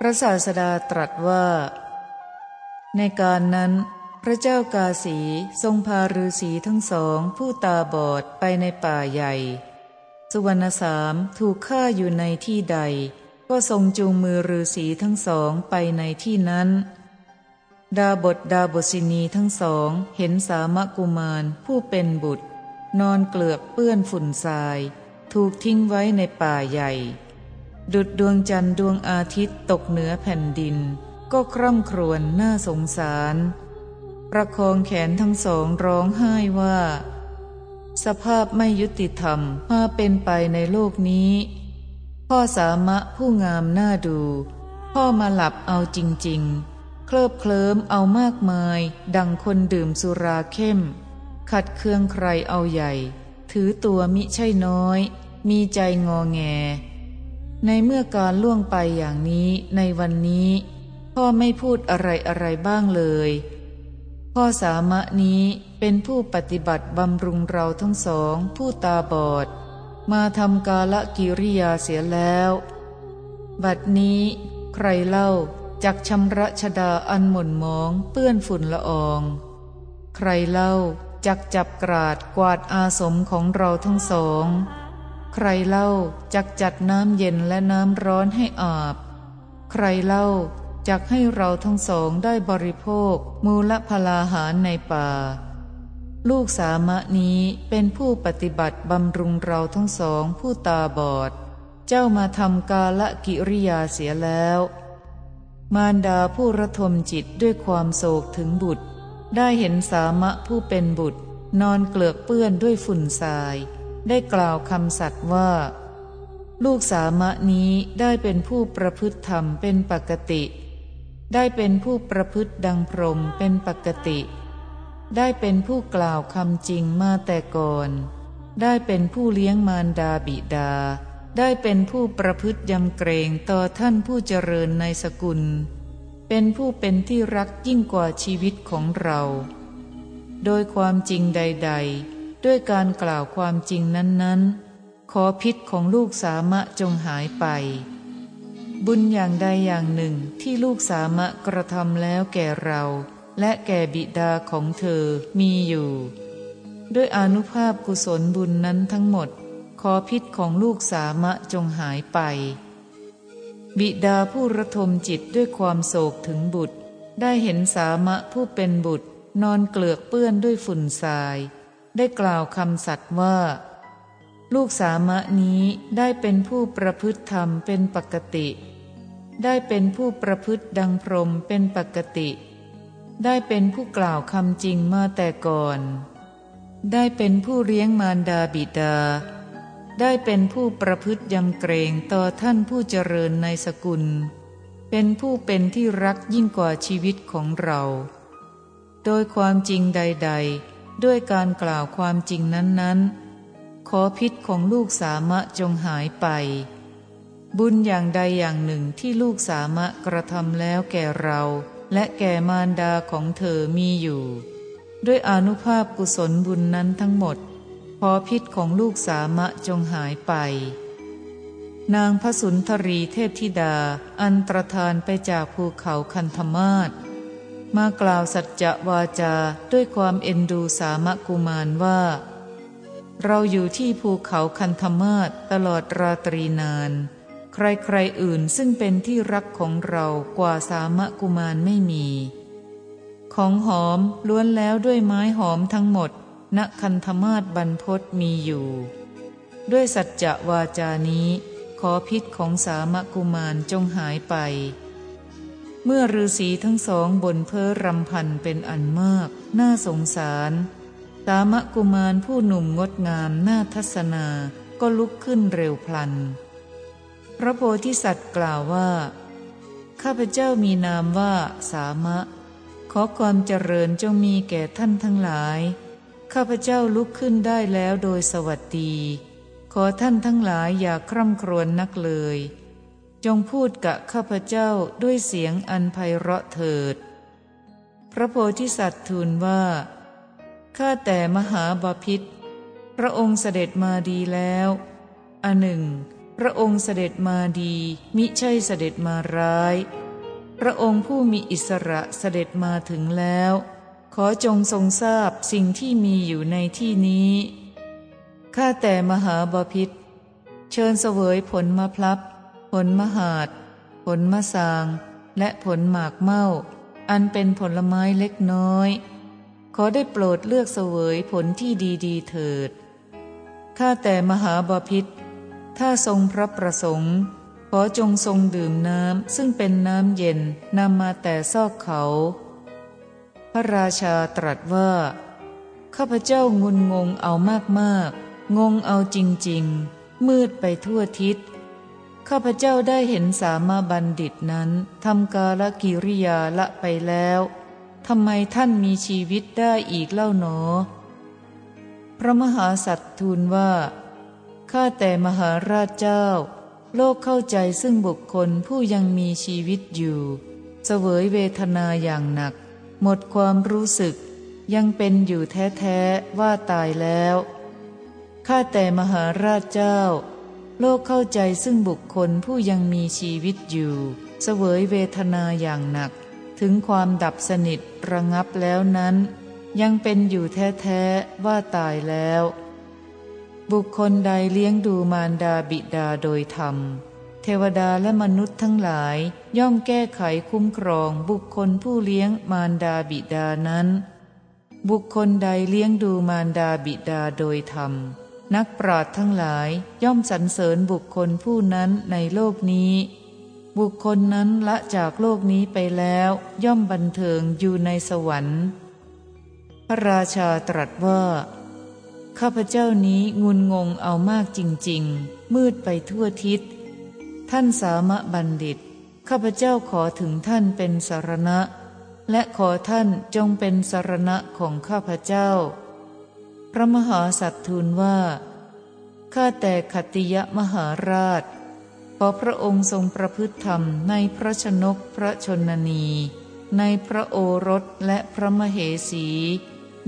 พระศาสดาตรัสว่า ในการนั้น พระเจ้ากาสีทรงพาฤาษีทั้งสองผู้ตาบอดไปในป่าใหญ่ สุวรรณสามถูกฆ่าอยู่ในที่ใด ก็ทรงจูงมือฤาษีทั้งสองไปในที่นั้น ดาบทดาบสินีทั้งสองเห็นสามกุมารผู้เป็นบุตร นอนเกลือกเปื้อนฝุ่นทราย ถูกทิ้งไว้ในป่าใหญ่ ดุดดวงจันทร์ดวงอาทิตย์ตกเหนือแผ่นดิน ก็คร่ำครวญน่าสงสาร ประคองแขนทั้งสองร้องไห้ว่า สภาพไม่ยุติธรรมมาเป็นไปในโลกนี้ พ่อสามะผู้งามน่าดู พ่อมาหลับเอาจริง ๆ เคลิบเคลิ้มเอามากมาย ดังคนดื่มสุราเข้ม ขัดเคืองใครเอาใหญ่ ถือตัวมิใช่น้อย มีใจงอแง ในเมื่อการล่วงไปอย่างนี้ในวันนี้พ่อไม่พูดอะไรอะไรบ้างเลย พ่อสามะนี้เป็นผู้ปฏิบัติบำรุงเราทั้งสองผู้ตาบอด มาทำกาละกิริยาเสียแล้ว บัดนี้ใครเล่าจักชำระชดาอันหม่นมองเปื้อนฝุ่นละออง ใครเล่าจักจับกราดกวาดอาสมของเราทั้งสอง ใครเล่าจักจัดน้ำเย็นและน้ำร้อนให้อาบ ใครเล่าจักให้เราทั้งสองได้บริโภค มูลพลาหารในป่า ลูกสามะนี้เป็นผู้ปฏิบัติบำรุงเราทั้งสองผู้ตาบอด เจ้ามาทำกาละกิริยาเสียแล้ว มารดาผู้ระทมจิตด้วยความโศกถึงบุตร ได้เห็นสามะผู้เป็นบุตร นอนเกลือกเปื้อนด้วยฝุ่นทราย ได้กล่าวคำสัตว์ว่า ลูกสามะนี้ได้เป็นผู้ประพฤติธรรมเป็นปกติ ได้เป็นผู้ประพฤติดังพรหมเป็นปกติ ได้เป็นผู้กล่าวคำจริงมาแต่ก่อน ได้เป็นผู้เลี้ยงมารดาบิดา ได้เป็นผู้ประพฤติยำเกรงต่อท่านผู้เจริญในสกุล เป็นผู้เป็นที่รักยิ่งกว่าชีวิตของเรา โดยความจริงใด ๆ ด้วยการกล่าวความจริงนั้นๆ ขอพิษของลูกสามะจงหายไป บุญอย่างใดอย่างหนึ่งที่ลูกสามะกระทำแล้วแก่เรา และแก่บิดาของเธอมีอยู่ ด้วยอนุภาพกุศลบุญนั้นทั้งหมด ขอพิษของลูกสามะจงหายไป บิดาผู้ระทมจิตด้วยความโศกถึงบุตร ได้เห็นสามะผู้เป็นบุตรนอนเกลือกเปื้อนด้วยฝุ่นทราย ได้กล่าวคำสัตว์ว่า ลูกสามะนี้ได้เป็นผู้ประพฤติธรรมเป็นปกติ ได้เป็นผู้ประพฤติดังพรมเป็นปกติ ได้เป็นผู้กล่าวคำจริงมาแต่ก่อน ได้เป็นผู้เลี้ยงมารดาบิดา ได้เป็นผู้ประพฤติยำเกรงต่อท่านผู้เจริญในสกุล เป็นผู้เป็นที่รักยิ่งกว่าชีวิตของเรา โดยความจริงใด ๆ ด้วยการกล่าวความจริงนั้นๆ ขอพิษของลูกสามะจงหายไป บุญอย่างใดอย่างหนึ่งที่ลูกสามะกระทำแล้วแก่เรา และแก่มารดาของเธอมีอยู่ ด้วยอนุภาพกุศลบุญนั้นทั้งหมด ขอพิษของลูกสามะจงหายไป นางพระสุนทรีเทพธิดา อันตรธานไปจากภูเขาคันธมาศ มากล่าวสัจจะวาจาด้วยความเอ็นดูสามะกุมารว่า เราอยู่ที่ภูเขาคันธมาศตลอดราตรีนาน ใครๆอื่นซึ่งเป็นที่รักของเรากว่าสามะกุมารไม่มี ของหอมล้วนแล้วด้วยไม้หอมทั้งหมดณคันธมาศบรรพศมีอยู่ ด้วยสัจจะวาจานี้ ขอพิษของสามะกุมารจงหายไป เมื่อฤาษีทั้งสองบนเพ้อรำพันเป็นอันมาก น่าสงสาร ตามะกุมารผู้หนุ่มงดงามน่าทัศนาก็ลุกขึ้นเร็วพลัน พระโพธิสัตว์กล่าวว่า ข้าพเจ้ามีนามว่าสามะ ขอความเจริญจงมีแก่ท่านทั้งหลาย ข้าพเจ้าลุกขึ้นได้แล้วโดยสวัสดี ขอท่านทั้งหลายอย่าคร่ำครวญนักเลย จงพูดกับข้าพเจ้าด้วยเสียงอันไพเราะเถิด พระโพธิสัตว์ทูลว่า ข้าแต่มหาบาพิษพระองค์เสด็จมาดีแล้วอันหนึ่ง พระองค์เสด็จมาดีมิใช่เสด็จมาร้าย พระองค์ผู้มีอิสระเสด็จมาถึงแล้ว ขอจงทรงทราบสิ่งที่มีอยู่ในที่นี้ข้าแต่มหาบาพิษเชิญเสวยผลมะพลับ ผลมหาด ผลมะสาง และผลหมากเม่า อันเป็นผลไม้เล็กน้อย ขอได้โปรดเลือกเสวยผลที่ดีๆเถิด ข้าแต่มหาบาพิษถ้าทรงพระประสงค์ ขอจงทรงดื่มน้ำซึ่งเป็นน้ำเย็นนำมาแต่ซอกเขา พระราชาตรัสว่า ข้าพเจ้างุนงงเอามากๆ งงเอาจริง ๆ มืดไปทั่วทิศ ข้าพเจ้าได้เห็นสามาบัณฑิตนั้นทำกาลกิริยาละไปแล้วทำไมท่านมีชีวิตได้อีกเล่าหนอ พระมหาสัตว์ทูลว่า ข้าแต่มหาราชเจ้า โลกเข้าใจซึ่งบุคคลผู้ยังมีชีวิตอยู่ เสวยเวทนาอย่างหนัก หมดความรู้สึก ยังเป็นอยู่แท้ ๆ ว่าตายแล้ว ข้าแต่มหาราชเจ้า โลกเข้าใจซึ่งบุคคลผู้ยังมีชีวิตอยู่ เสวยเวทนาอย่างหนัก ถึงความดับสนิทระงับแล้วนั้น ยังเป็นอยู่แท้ๆว่าตายแล้ว บุคคลใดเลี้ยงดูมารดาบิดาโดยธรรม เทวดาและมนุษย์ทั้งหลายย่อมแก้ไขคุ้มครองบุคคลผู้เลี้ยงมารดาบิดานั้น บุคคลใดเลี้ยงดูมารดาบิดาโดยธรรม นักปราชญ์ทั้งหลายย่อมสรรเสริญบุคคลผู้นั้นในโลกนี้ บุคคลนั้นละจากโลกนี้ไปแล้ว ย่อมบันเทิงอยู่ในสวรรค์ พระราชาตรัสว่า ข้าพเจ้านี้งุนงงเอามากจริง ๆ มืดไปทั่วทิศ ท่านสามะบัณฑิต ข้าพเจ้าขอถึงท่านเป็นสารณะ และขอท่านจงเป็นสารณะของข้าพเจ้า ระมหาสัตทูลว่า ข้าแต่ขติยมหาราช ขอพระองค์ทรงประพฤติธรรมในพระชนกพระชนนี ในพระโอรสและพระมเหสี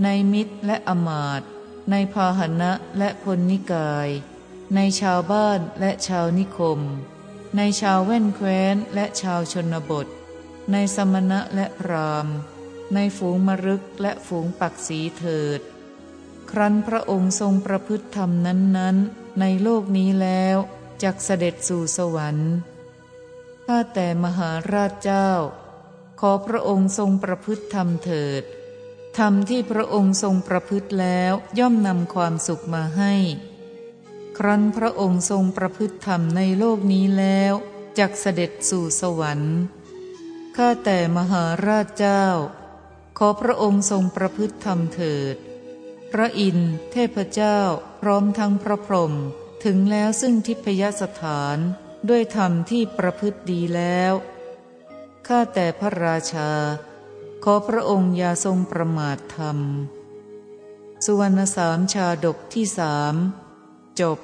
ในมิตรและอมาต ในพาหนะและพลนิกาย ในชาวบ้านและชาวนิคม ในชาวแว่นแคว้นและชาวชนบท ในสมณะและพรามในฝูงมรึกและฝูงปักสีเถิด ครั้นพระองค์ทรงประพฤติธรรมนั้น ๆ ในโลกนี้แล้วจักเสด็จสู่สวรรค์ข้าแต่มหาราชเจ้า ขอพระองค์ทรงประพฤติธรรมเถิด ธรรมที่พระองค์ทรงประพฤติแล้วย่อมนำความสุขมาให้ ครั้นพระองค์ทรงประพฤติธรรมในโลกนี้แล้วจักเสด็จสู่สวรรค์ข้าแต่มหาราชเจ้า ขอพระองค์ทรงประพฤติธรรมเถิด พระอินทร์เทพเจ้า พร้อมทั้งพระพรหมถึงแล้วซึ่งทิพยสถานด้วยธรรมที่ประพฤติดีแล้ว ข้าแต่พระราชา ขอพระองค์อย่าทรงประมาทธรรม สุวรรณสามชาดกที่สามจบ